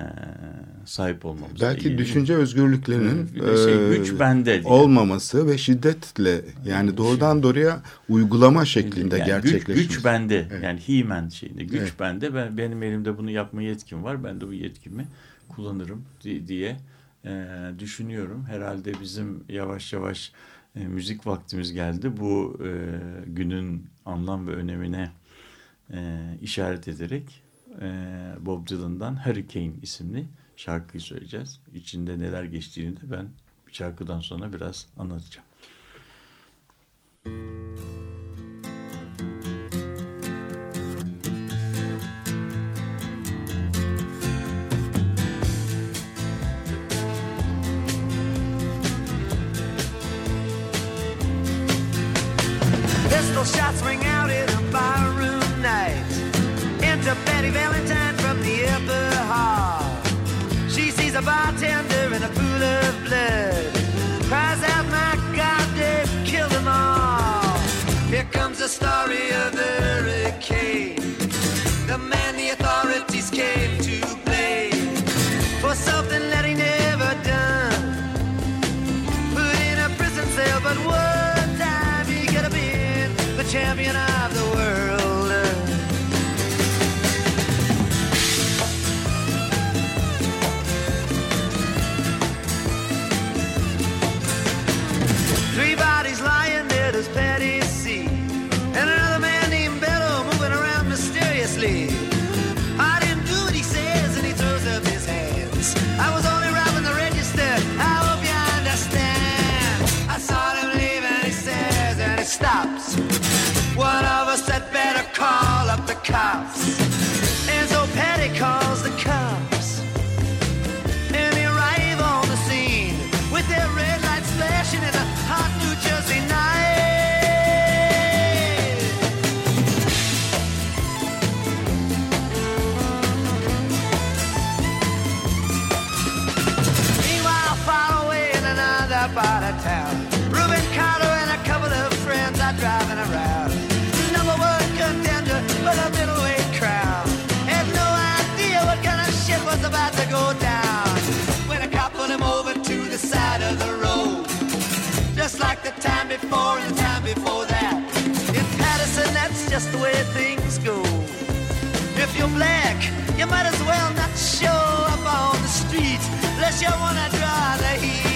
sahip olmamız.
Belki iyi. düşünce özgürlüklerinin
şey, güç bende
olmaması ve şiddetle yani doğrudan doğruya uygulama şeklinde yani gerçekleşmesi.
Güç, güç bende evet. yani himen şeyinde güç evet. bende ben benim elimde bunu yapma yetkim var ben de bu yetkimi kullanırım diye e, düşünüyorum. Herhalde bizim yavaş yavaş e, müzik vaktimiz geldi. Bu e, günün anlam ve önemine e, işaret ederek e, Bob Dylan'dan Hurricane isimli şarkıyı söyleyeceğiz. İçinde neler geçtiğini de ben şarkıdan sonra biraz anlatacağım. Pistol shots ring like the time before and the time before that. In Patterson that's
just the way things go. If you're black, you might as well not show up on the street unless you wanna draw the heat.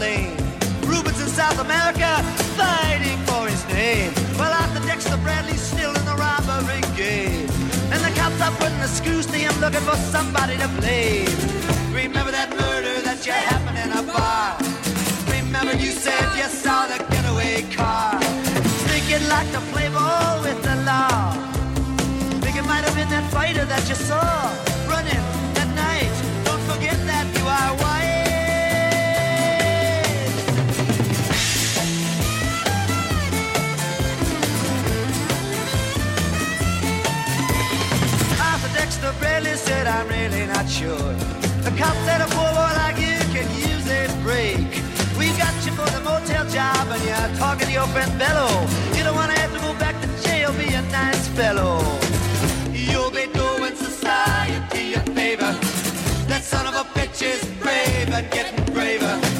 Ghettos. Rubens in South America fighting for his name. Well, Arthur Dexter Bradley's still in the robbery game. And the cops are putting the screws to him looking for somebody to blame. Remember that murder that you happened in a bar. Remember you said you saw the getaway car. Think you'd like to play ball with the law. Think it might have been that fighter that you saw running I'm really not sure. The cop said a poor boy like you can use a break. We got you for the motel job and you're talking to your friend Bello. You don't want to have to go back to jail, be a nice fellow. You'll be doing society a favor. That son of a bitch is brave and getting braver.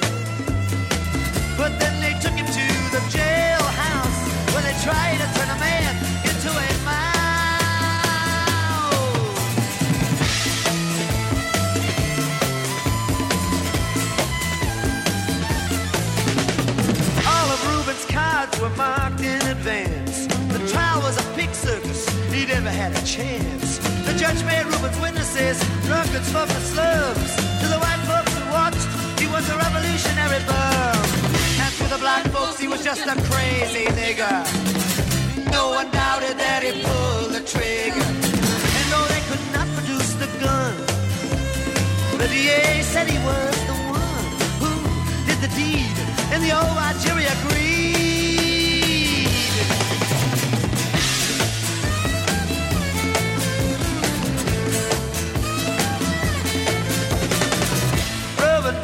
Had a chance. The judge made Ruben's witnesses drunkards the slums. To the white folks who watched, he was a revolutionary bum. And to the black folks, he was just a crazy nigger. No one doubted that he pulled the trigger. And though they could not produce the gun, the DA said he was the one who did the deed, and the old jury agreed.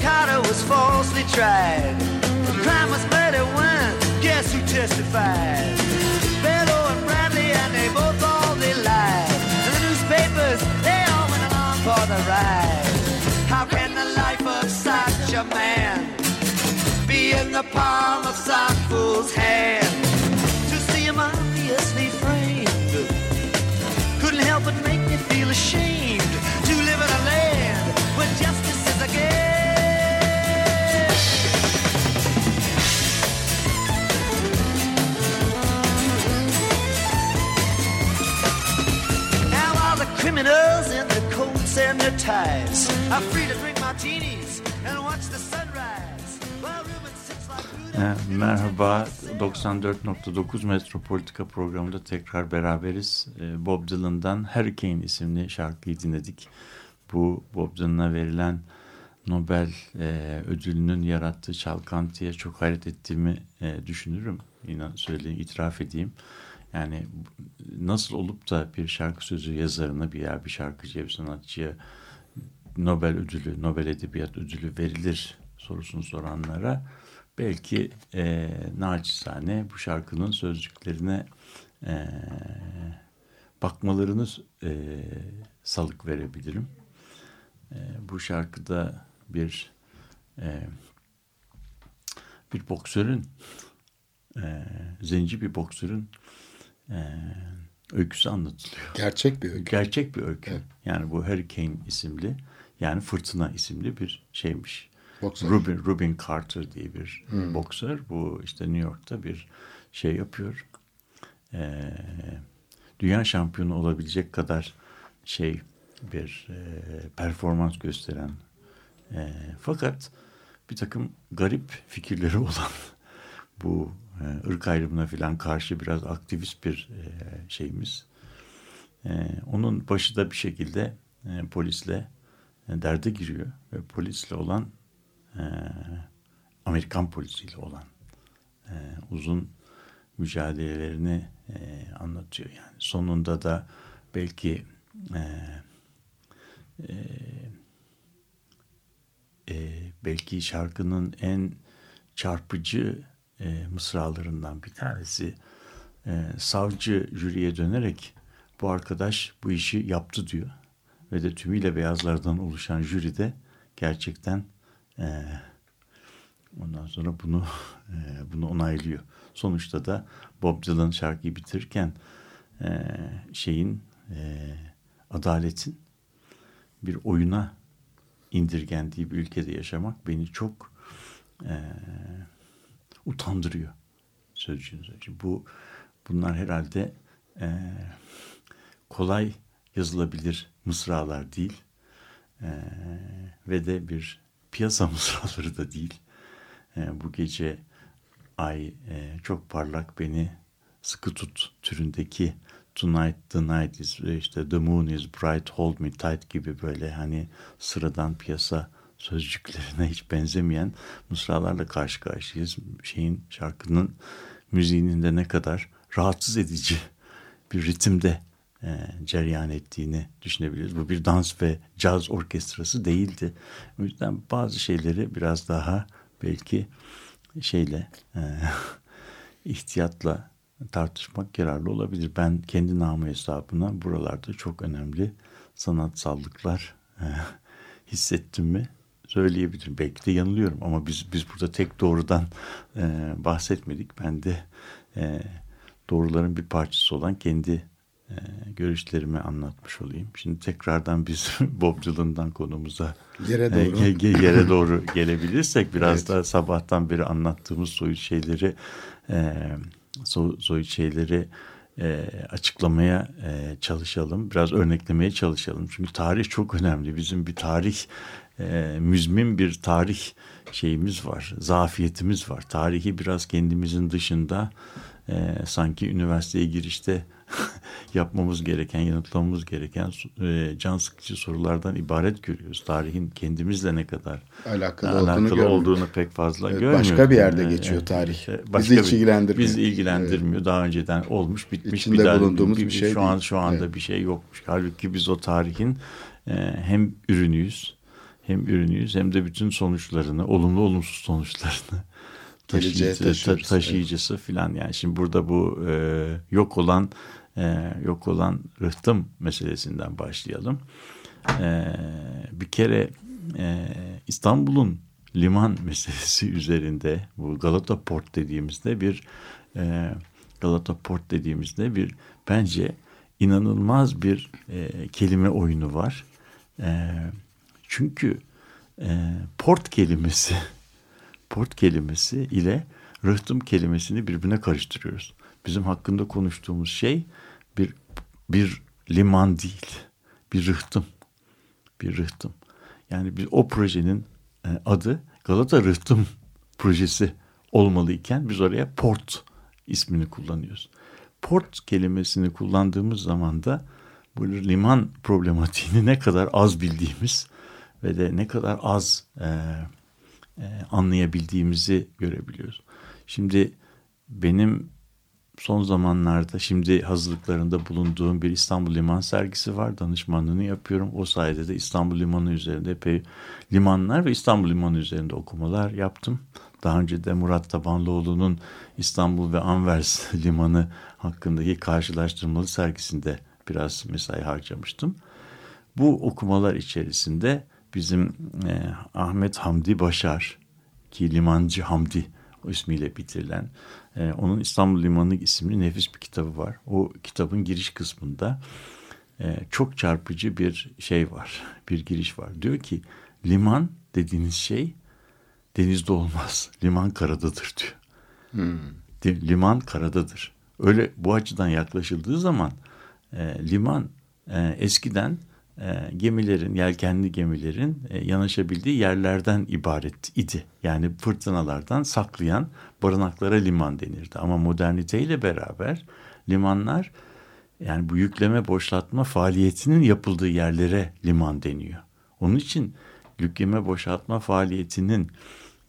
Carter was falsely tried. The crime was murder one. Guess who testified? Bello and Bradley, and they both all they lied. The newspapers, they all went along for the ride. How can the life of such a man be in the palm of some fool's hand? To see him obviously framed couldn't help but make me feel ashamed to live in a land where justice is a game. Better times. I'm free to drink martinis and watch the sunrise.
E, Merhaba, 94.9 Metropolitika programında tekrar beraberiz. E, Bob Dylan'dan Hurricane isimli şarkıyı dinledik. Bu Bob Dylan'a verilen Nobel e, ödülünün yarattığı çalkantıya çok hayret ettiğimi e, düşünürüm. İnan söyleyeyim, itiraf edeyim. Yani nasıl olup da bir şarkı sözü yazarına bir ya bir şarkıcıya bir sanatçıya Nobel ödülü, Nobel Edebiyat ödülü verilir sorusunu soranlara belki e, naçizane bu şarkının sözcüklerine e, bakmalarını e, salık verebilirim. E, bu şarkıda bir e, bir boksörün e, zenci bir boksörün e, öyküsü anlatılıyor.
Gerçek bir öykü.
Gerçek bir öykü.
Evet.
Yani bu Hurricane isimli yani fırtına isimli bir şeymiş.
Boksör.
Rubin, Rubin Carter diye bir boksör. Bu işte New York'ta bir şey yapıyor. Ee, dünya şampiyonu olabilecek kadar şey bir e, performans gösteren e, fakat bir takım garip fikirleri olan *laughs* bu e, ırk ayrımına filan karşı biraz aktivist bir e, şeyimiz. E, onun başı da bir şekilde e, polisle e, derde giriyor ve polisle olan Amerikan polisiyle olan uzun mücadelelerini anlatıyor. Yani sonunda da belki belki şarkının en çarpıcı e, mısralarından bir tanesi e, savcı jüriye dönerek bu arkadaş bu işi yaptı diyor ve de tümüyle beyazlardan oluşan jüri de gerçekten e, ondan sonra bunu *laughs* e, bunu onaylıyor. Sonuçta da Bob Dylan şarkıyı bitirirken e, şeyin e, adaletin bir oyuna indirgendiği bir ülkede yaşamak beni çok e, utandırıyor sözcüğünüz. Şimdi bu bunlar herhalde e, kolay yazılabilir mısralar değil e, ve de bir piyasa *laughs* mısraları da değil. E, bu gece ay e, çok parlak beni sıkı tut türündeki Tonight the night is işte the moon is bright hold me tight gibi böyle hani sıradan piyasa sözcüklerine hiç benzemeyen mısralarla karşı karşıyayız. Şeyin şarkının müziğinin de ne kadar rahatsız edici bir ritimde e, cereyan ettiğini düşünebiliriz. Bu bir dans ve caz orkestrası değildi. O yüzden bazı şeyleri biraz daha belki şeyle e, *laughs* ihtiyatla tartışmak yararlı olabilir. Ben kendi namı hesabına buralarda çok önemli sanatsallıklar e, hissettim mi söyleyebilirim. Belki de yanılıyorum ama biz biz burada tek doğrudan e, bahsetmedik. Ben de e, doğruların bir parçası olan kendi e, görüşlerimi anlatmış olayım. Şimdi tekrardan biz *laughs* Bob Dylan'dan konumuza
Yere doğru.
e, ge- yere doğru gelebilirsek biraz
Evet.
da sabahtan beri anlattığımız soyut şeyleri e, so, soyut şeyleri e, açıklamaya e, çalışalım. Biraz örneklemeye çalışalım. Çünkü tarih çok önemli. Bizim bir tarih e, müzmin bir tarih şeyimiz var. Zafiyetimiz var. Tarihi biraz kendimizin dışında e, sanki üniversiteye girişte *laughs* yapmamız gereken, yanıtlamamız gereken e, can sıkıcı sorulardan ibaret görüyoruz. Tarihin kendimizle ne kadar
Alakalı,
alakalı
olduğunu
olduğunu pek fazla
Evet,
görmüyoruz.
başka bir yerde geçiyor tarih.
e,
Bizi hiç
bir-
ilgilendirmiyor.
Bizi ilgilendirmiyor. Daha önceden olmuş, bitmiş.
İçinde
bir daha-
bulunduğumuz bir şey
Şu an şu anda
Evet.
bir şey yokmuş. Halbuki biz o tarihin e, hem ürünüyüz, hem ürünüyüz hem de bütün sonuçlarını, olumlu olumsuz sonuçlarını *laughs* taşıyıcı, ta- taşıyıcısı filan yani şimdi burada bu e, yok olan e, yok olan rıhtım meselesinden başlayalım. E, bir kere e, İstanbul'un liman *laughs* meselesi üzerinde bu Galata Port dediğimizde bir e, Galata Port dediğimizde bir bence inanılmaz bir e, kelime oyunu var. E, çünkü e, port kelimesi *laughs* port kelimesi ile rıhtım kelimesini birbirine karıştırıyoruz. Bizim hakkında konuştuğumuz şey bir bir liman değil, bir rıhtım. bir rıhtım. Yani biz o projenin e, adı Galata Rıhtım *laughs* Projesi olmalıyken biz oraya port ismini kullanıyoruz. Port kelimesini kullandığımız zaman da bu liman problematiğini ne kadar az bildiğimiz ve de ne kadar az e, e, anlayabildiğimizi görebiliyoruz. Şimdi benim son zamanlarda şimdi hazırlıklarında bulunduğum bir İstanbul Liman sergisi var. Danışmanlığını yapıyorum. O sayede de İstanbul Limanı üzerinde epey limanlar ve İstanbul Limanı üzerinde okumalar yaptım. Daha önce de Murat Tabanlıoğlu'nun İstanbul ve Anvers *laughs* Limanı hakkındaki karşılaştırmalı sergisinde biraz mesai harcamıştım. Bu okumalar içerisinde bizim e, Ahmet Hamdi Başar ki Limancı Hamdi o ismiyle bitirilen e, onun İstanbul Limanı isimli nefis bir kitabı var. O kitabın giriş kısmında e, çok çarpıcı bir şey var. Bir giriş var. Diyor ki liman dediğiniz şey denizde olmaz. Liman karadadır diyor. Hmm. Liman karadadır. Öyle bu açıdan yaklaşıldığı zaman e, liman e, eskiden e, gemilerin, yelkenli gemilerin e, yanaşabildiği yerlerden ibaret idi. Yani fırtınalardan saklayan barınaklara liman denirdi. Ama moderniteyle beraber limanlar yani bu yükleme boşaltma faaliyetinin yapıldığı yerlere liman deniyor. Onun için yükleme boşaltma faaliyetinin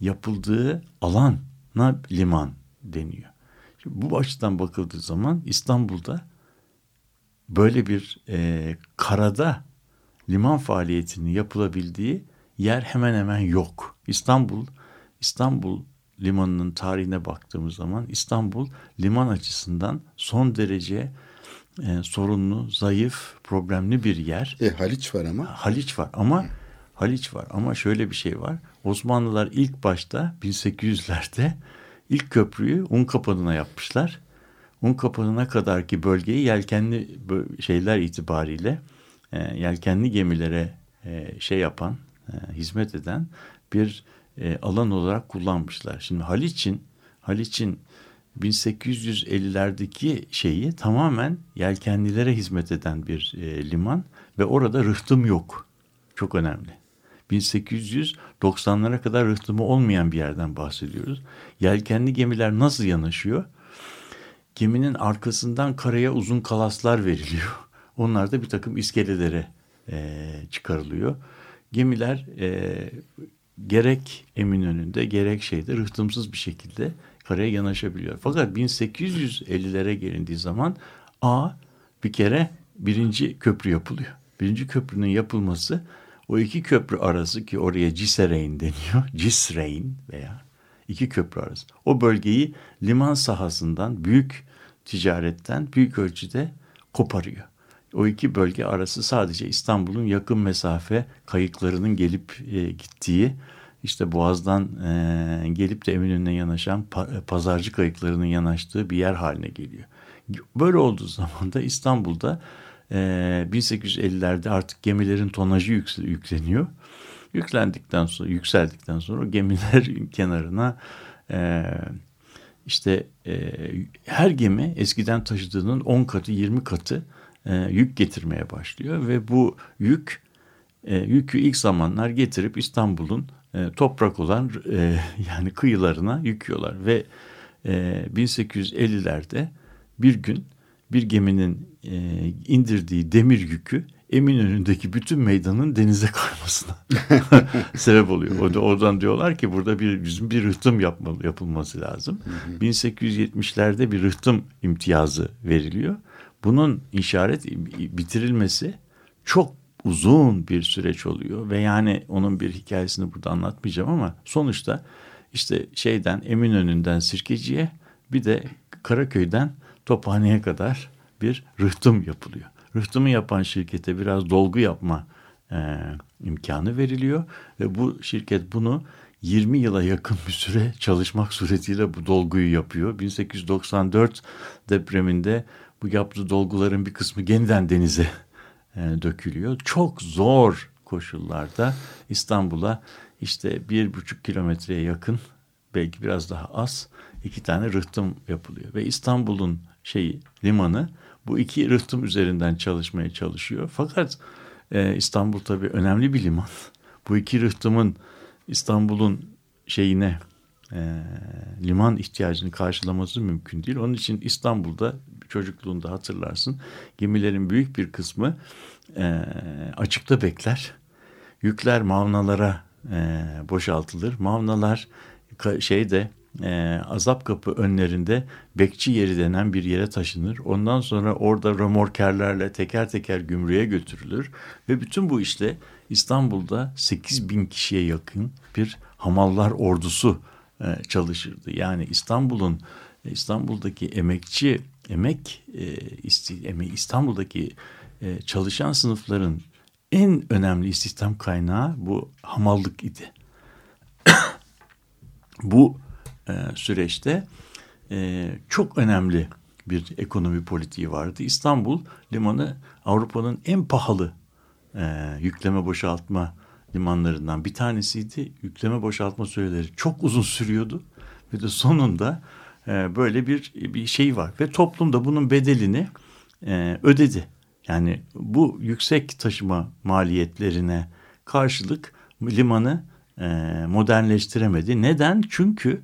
yapıldığı alana liman deniyor. Şimdi bu açıdan bakıldığı zaman İstanbul'da böyle bir e, karada liman faaliyetinin yapılabildiği yer hemen hemen yok. İstanbul İstanbul limanının tarihine baktığımız zaman İstanbul liman açısından son derece e, sorunlu, zayıf, problemli bir yer.
E, Haliç var ama.
Haliç var ama Haliç var ama şöyle bir şey var. Osmanlılar ilk başta 1800'lerde ilk köprüyü Unkapanı'na yapmışlar. Unkapanı'na kadar ki bölgeyi yelkenli şeyler itibariyle e, yelkenli gemilere e, şey yapan, e, hizmet eden bir e, alan olarak kullanmışlar. Şimdi Haliç'in Haliç'in 1850'lerdeki şeyi tamamen yelkenlilere hizmet eden bir e, liman ve orada rıhtım yok. Çok önemli. 1890'lara kadar rıhtımı olmayan bir yerden bahsediyoruz. Yelkenli gemiler nasıl yanaşıyor? Geminin arkasından karaya uzun kalaslar veriliyor. Onlar da bir takım iskelelere e, çıkarılıyor. Gemiler e, gerek Eminönü'nde gerek şeyde rıhtımsız bir şekilde karaya yanaşabiliyor. Fakat 1850'lere gelindiği zaman A bir kere birinci köprü yapılıyor. Birinci köprünün yapılması o iki köprü arası ki oraya Cisreyn deniyor. *laughs* Cisreyn veya iki köprü arası. O bölgeyi liman sahasından büyük ticaretten büyük ölçüde koparıyor. O iki bölge arası sadece İstanbul'un yakın mesafe kayıklarının gelip e, gittiği işte Boğaz'dan e, gelip de Eminönü'ne yanaşan pa, pazarcı kayıklarının yanaştığı bir yer haline geliyor. Böyle olduğu *laughs* zaman da İstanbul'da e, 1850'lerde artık gemilerin tonajı yükleniyor. Yüklendikten sonra, yükseldikten sonra gemiler *laughs* kenarına e, işte e, her gemi eskiden taşıdığının 10 katı 20 katı e, yük getirmeye başlıyor ve bu yük e, yükü ilk zamanlar getirip İstanbul'un e, toprak olan e, *laughs* yani kıyılarına yüklüyorlar ve e, 1850'lerde bir gün bir geminin e, indirdiği demir yükü Eminönü'ndeki bütün meydanın denize kaymasına *laughs* *laughs* sebep oluyor. O da oradan diyorlar ki burada bir bizim bir rıhtım yapmalı, yapılması lazım. 1870'lerde bir rıhtım imtiyazı veriliyor bunun işaret bitirilmesi çok uzun bir süreç oluyor ve yani onun bir hikayesini burada anlatmayacağım ama sonuçta işte şeyden Eminönü'nden Sirkeci'ye bir de Karaköy'den Tophane'ye kadar bir rıhtım yapılıyor. Rıhtımı yapan şirkete biraz dolgu yapma e, imkanı veriliyor ve bu şirket bunu 20 yıla yakın bir süre çalışmak suretiyle bu dolguyu yapıyor. 1894 depreminde bu yaptığı dolguların bir kısmı yeniden denize e, dökülüyor. Çok zor koşullarda İstanbul'a işte bir buçuk kilometreye yakın belki biraz daha az iki tane rıhtım yapılıyor. Ve İstanbul'un şeyi limanı bu iki rıhtım üzerinden çalışmaya çalışıyor. Fakat e, İstanbul tabii önemli bir liman. Bu iki rıhtımın İstanbul'un şeyine e, liman ihtiyacını karşılaması mümkün değil. Onun için İstanbul'da çocukluğunda hatırlarsın gemilerin büyük bir kısmı e, açıkta bekler. Yükler mavnalara e, boşaltılır. Mavnalar şeyde e, azap kapı önlerinde bekçi yeri denen bir yere taşınır. Ondan sonra orada römorkerlerle teker teker gümrüğe götürülür. Ve bütün bu işte İstanbul'da 8 bin kişiye yakın bir hamallar ordusu e, çalışırdı. Yani İstanbul'un İstanbul'daki emekçi emek e, İstanbul'daki e, çalışan sınıfların en önemli istihdam kaynağı bu hamallık idi. *coughs* bu e, süreçte çok önemli bir ekonomi politiği vardı. İstanbul limanı Avrupa'nın en pahalı yükleme boşaltma limanlarından bir tanesiydi. Yükleme boşaltma süreleri çok uzun sürüyordu ve de sonunda e, böyle bir bir şey var ve toplum da bunun bedelini e, ödedi. Yani bu yüksek taşıma maliyetlerine karşılık limanı e, modernleştiremedi. Neden? Çünkü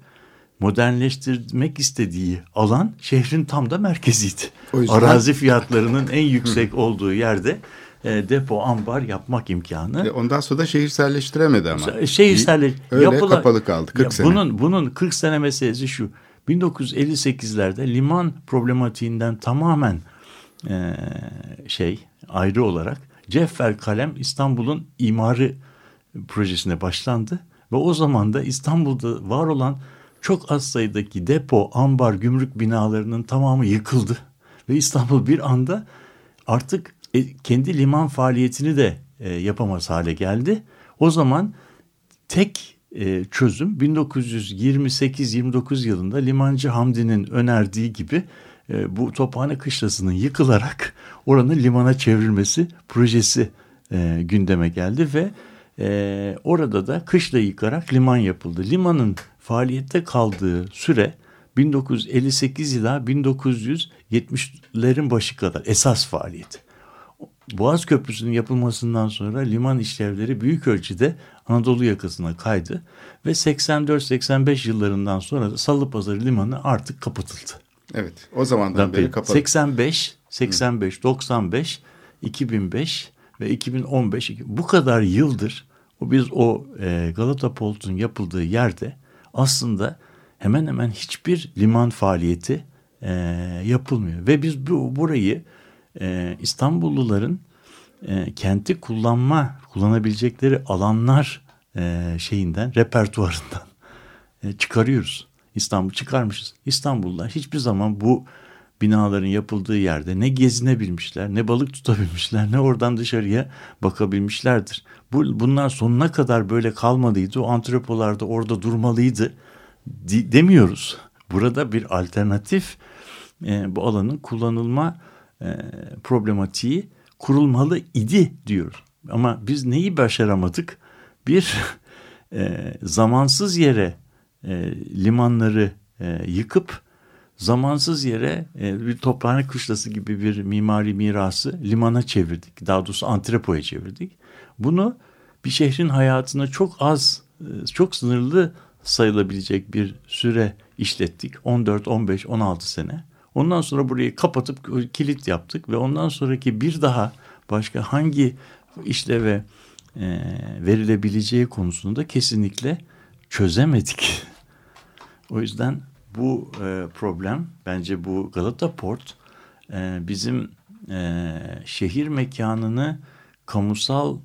modernleştirmek istediği alan şehrin tam da merkeziydi.
O yüzden-
Arazi fiyatlarının en *laughs* yüksek olduğu yerde e, depo, ambar yapmak imkanı.
E, Ondan sonra da şehirselleştiremedi ama.
Şehirselleş
Öyle
yapılan-
kapalı kaldı 40
Ya
sene.
Bunun, bunun 40 sene meselesi şu. 1958'lerde liman problematiğinden tamamen e, şey ayrı olarak Ceffel Kalem İstanbul'un imarı projesine başlandı. Ve o zaman da İstanbul'da var olan çok az sayıdaki depo, ambar, gümrük binalarının tamamı yıkıldı. Ve İstanbul bir anda artık e, kendi liman faaliyetini de e, yapamaz hale geldi. O zaman tek e, çözüm 1928-29 yılında Limancı Hamdi'nin önerdiği gibi e, bu Tophane Kışlası'nın yıkılarak oranın limana çevrilmesi projesi e, gündeme geldi ve orada da kışla yıkarak liman yapıldı. Limanın faaliyette kaldığı süre 1958 ila 1970'lerin başı kadar esas faaliyeti. Boğaz Köprüsü'nün yapılmasından sonra liman işlevleri büyük ölçüde Anadolu yakasına kaydı ve 84-85 yıllarından sonra da Salıpazarı Limanı artık kapatıldı.
Evet. O zamandan beri kapalı.
85, 85, 95, 2005 ve 2015 bu kadar yıldır o biz o e, Galata Port'un yapıldığı yerde aslında hemen hemen hiçbir liman faaliyeti e, yapılmıyor ve biz bu burayı e, İstanbulluların e, kenti kullanma kullanabilecekleri alanlar e, şeyinden repertuarından e, çıkarıyoruz. İstanbul çıkarmışız. İstanbullular hiçbir zaman bu binaların yapıldığı yerde ne gezinebilmişler, ne balık tutabilmişler, ne oradan dışarıya bakabilmişlerdir. Bu, bunlar sonuna kadar böyle kalmalıydı. O antropolar da orada durmalıydı di- demiyoruz. Burada bir alternatif e, bu alanın kullanılma e, problematiği kurulmalı idi diyoruz. Ama biz neyi başaramadık? Bir *laughs* e, zamansız yere e, limanları e, yıkıp zamansız yere e, bir toprağın kışlası gibi bir mimari mirası limana çevirdik. Daha doğrusu antrepoya çevirdik. Bunu bir şehrin hayatına çok az, e, çok sınırlı sayılabilecek bir süre işlettik. 14, 15, 16 sene. Ondan sonra burayı kapatıp kilit yaptık ve ondan sonraki bir daha başka hangi işleve e, verilebileceği konusunda kesinlikle çözemedik. *laughs* o yüzden bu e, problem bence bu Galata Port e, bizim e, şehir mekanını kamusal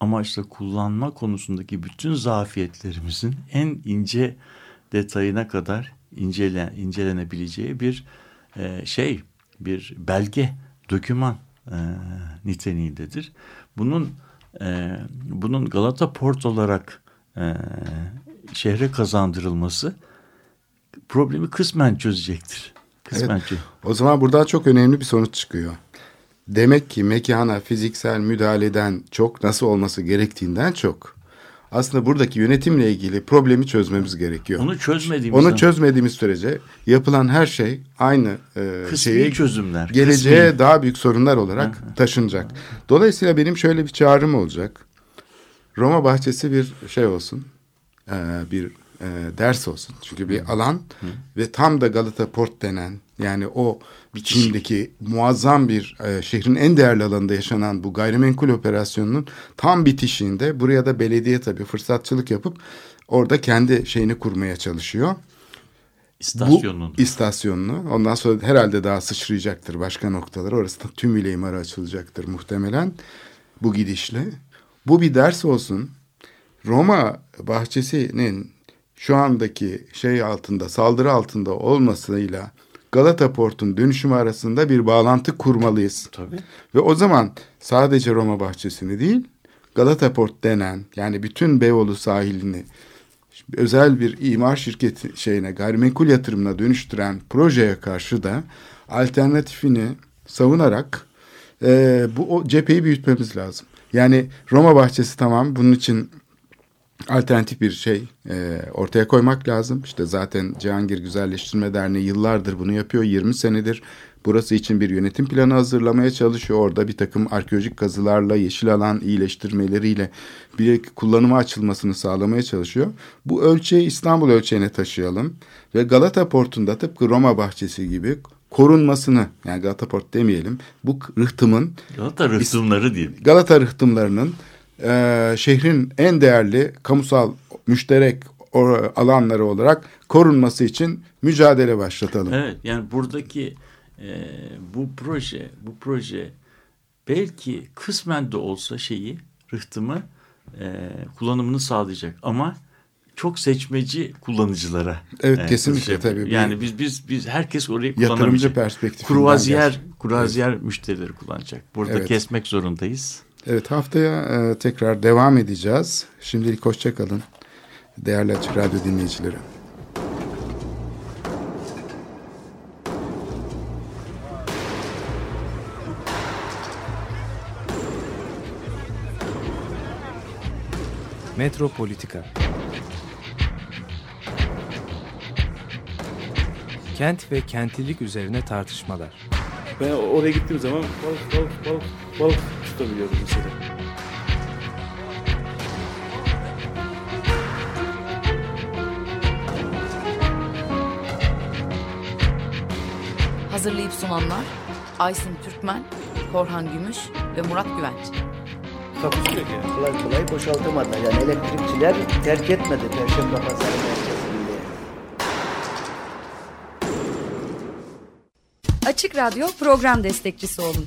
amaçla kullanma konusundaki bütün zafiyetlerimizin en ince detayına kadar incele, incelenebileceği bir e, şey, bir belge, doküman e, niteliğindedir. Bunun e, bunun Galata Port olarak e, şehre kazandırılması problemi kısmen çözecektir. Kısmen
Evet.
çö-
O zaman buradan çok önemli bir sonuç çıkıyor. Demek ki mekana fiziksel müdahaleden çok nasıl olması gerektiğinden çok aslında buradaki yönetimle ilgili problemi çözmemiz gerekiyor.
Onu çözmediğimiz
Onu çözmediğimiz sürece yapılan her şey aynı e,
Kısmi
şeye
çözümler,
geleceğe
kısmi.
daha büyük sorunlar olarak taşınacak. Dolayısıyla benim şöyle bir çağrım olacak. Roma bahçesi bir şey olsun. e, bir e, ders olsun. Çünkü bir alan ve tam da Galata Port denen yani o biçimdeki muazzam bir e, şehrin en değerli alanında yaşanan bu gayrimenkul operasyonunun tam bitişiğinde buraya da belediye tabii fırsatçılık yapıp orada kendi şeyini kurmaya çalışıyor.
istasyonun.
Bu istasyonunu. Ondan sonra herhalde daha sıçrayacaktır başka noktalar. Orası da tümüyle imara açılacaktır muhtemelen bu gidişle. Bu bir ders olsun. Roma bahçesinin şu andaki şey altında, saldırı altında olmasıyla Galata Port'un dönüşümü arasında bir bağlantı kurmalıyız.
Tabii.
Ve o zaman sadece Roma bahçesini değil, Galata Port denen yani bütün Beyoğlu sahilini özel bir imar şirketi şeyine gayrimenkul yatırımına dönüştüren projeye karşı da alternatifini savunarak e, bu o cepheyi büyütmemiz lazım. Yani Roma bahçesi tamam bunun için alternatif bir şey e, ortaya koymak lazım. İşte zaten Cihangir Güzelleştirme Derneği yıllardır bunu yapıyor. 20 senedir burası için bir yönetim planı hazırlamaya çalışıyor. Orada bir takım arkeolojik kazılarla, yeşil alan iyileştirmeleriyle bir kullanıma açılmasını sağlamaya çalışıyor. Bu ölçeği İstanbul ölçeğine taşıyalım ve Galata Portu'nda tıpkı Roma bahçesi gibi korunmasını yani Galata Port demeyelim bu rıhtımın
Galata rıhtımları diyelim.
Galata rıhtımlarının e, şehrin en değerli kamusal müşterek alanları olarak korunması için mücadele başlatalım.
Evet yani buradaki e, bu proje bu proje belki kısmen de olsa şeyi rıhtımı e, kullanımını sağlayacak ama çok seçmeci kullanıcılara.
Evet, kesinlikle
şey-
tabii.
Yani biz biz biz herkes orayı
Yatırımcı
kullanamayacak.
perspektifinden
Kruvaziyer kruvaziyer müşterileri kullanacak. Burada
Evet.
kesmek zorundayız.
Evet haftaya e, tekrar devam edeceğiz. Şimdilik hoşça kalın. Değerli Açık Radyo dinleyicileri.
Metropolitika Kent ve kentlilik üzerine tartışmalar.
Ben oraya gittiğim zaman balık balık balık balık tutabiliyordum mesela.
Hazırlayıp sunanlar Aysin Türkmen, Korhan Gümüş ve Murat Güvenç.
Takusuyor ki.
Kolay kolay boşaltamadı. Yani elektrikçiler terk etmedi Perşembe Pazarı merkezinde.
Açık Radyo program destekçisi olun.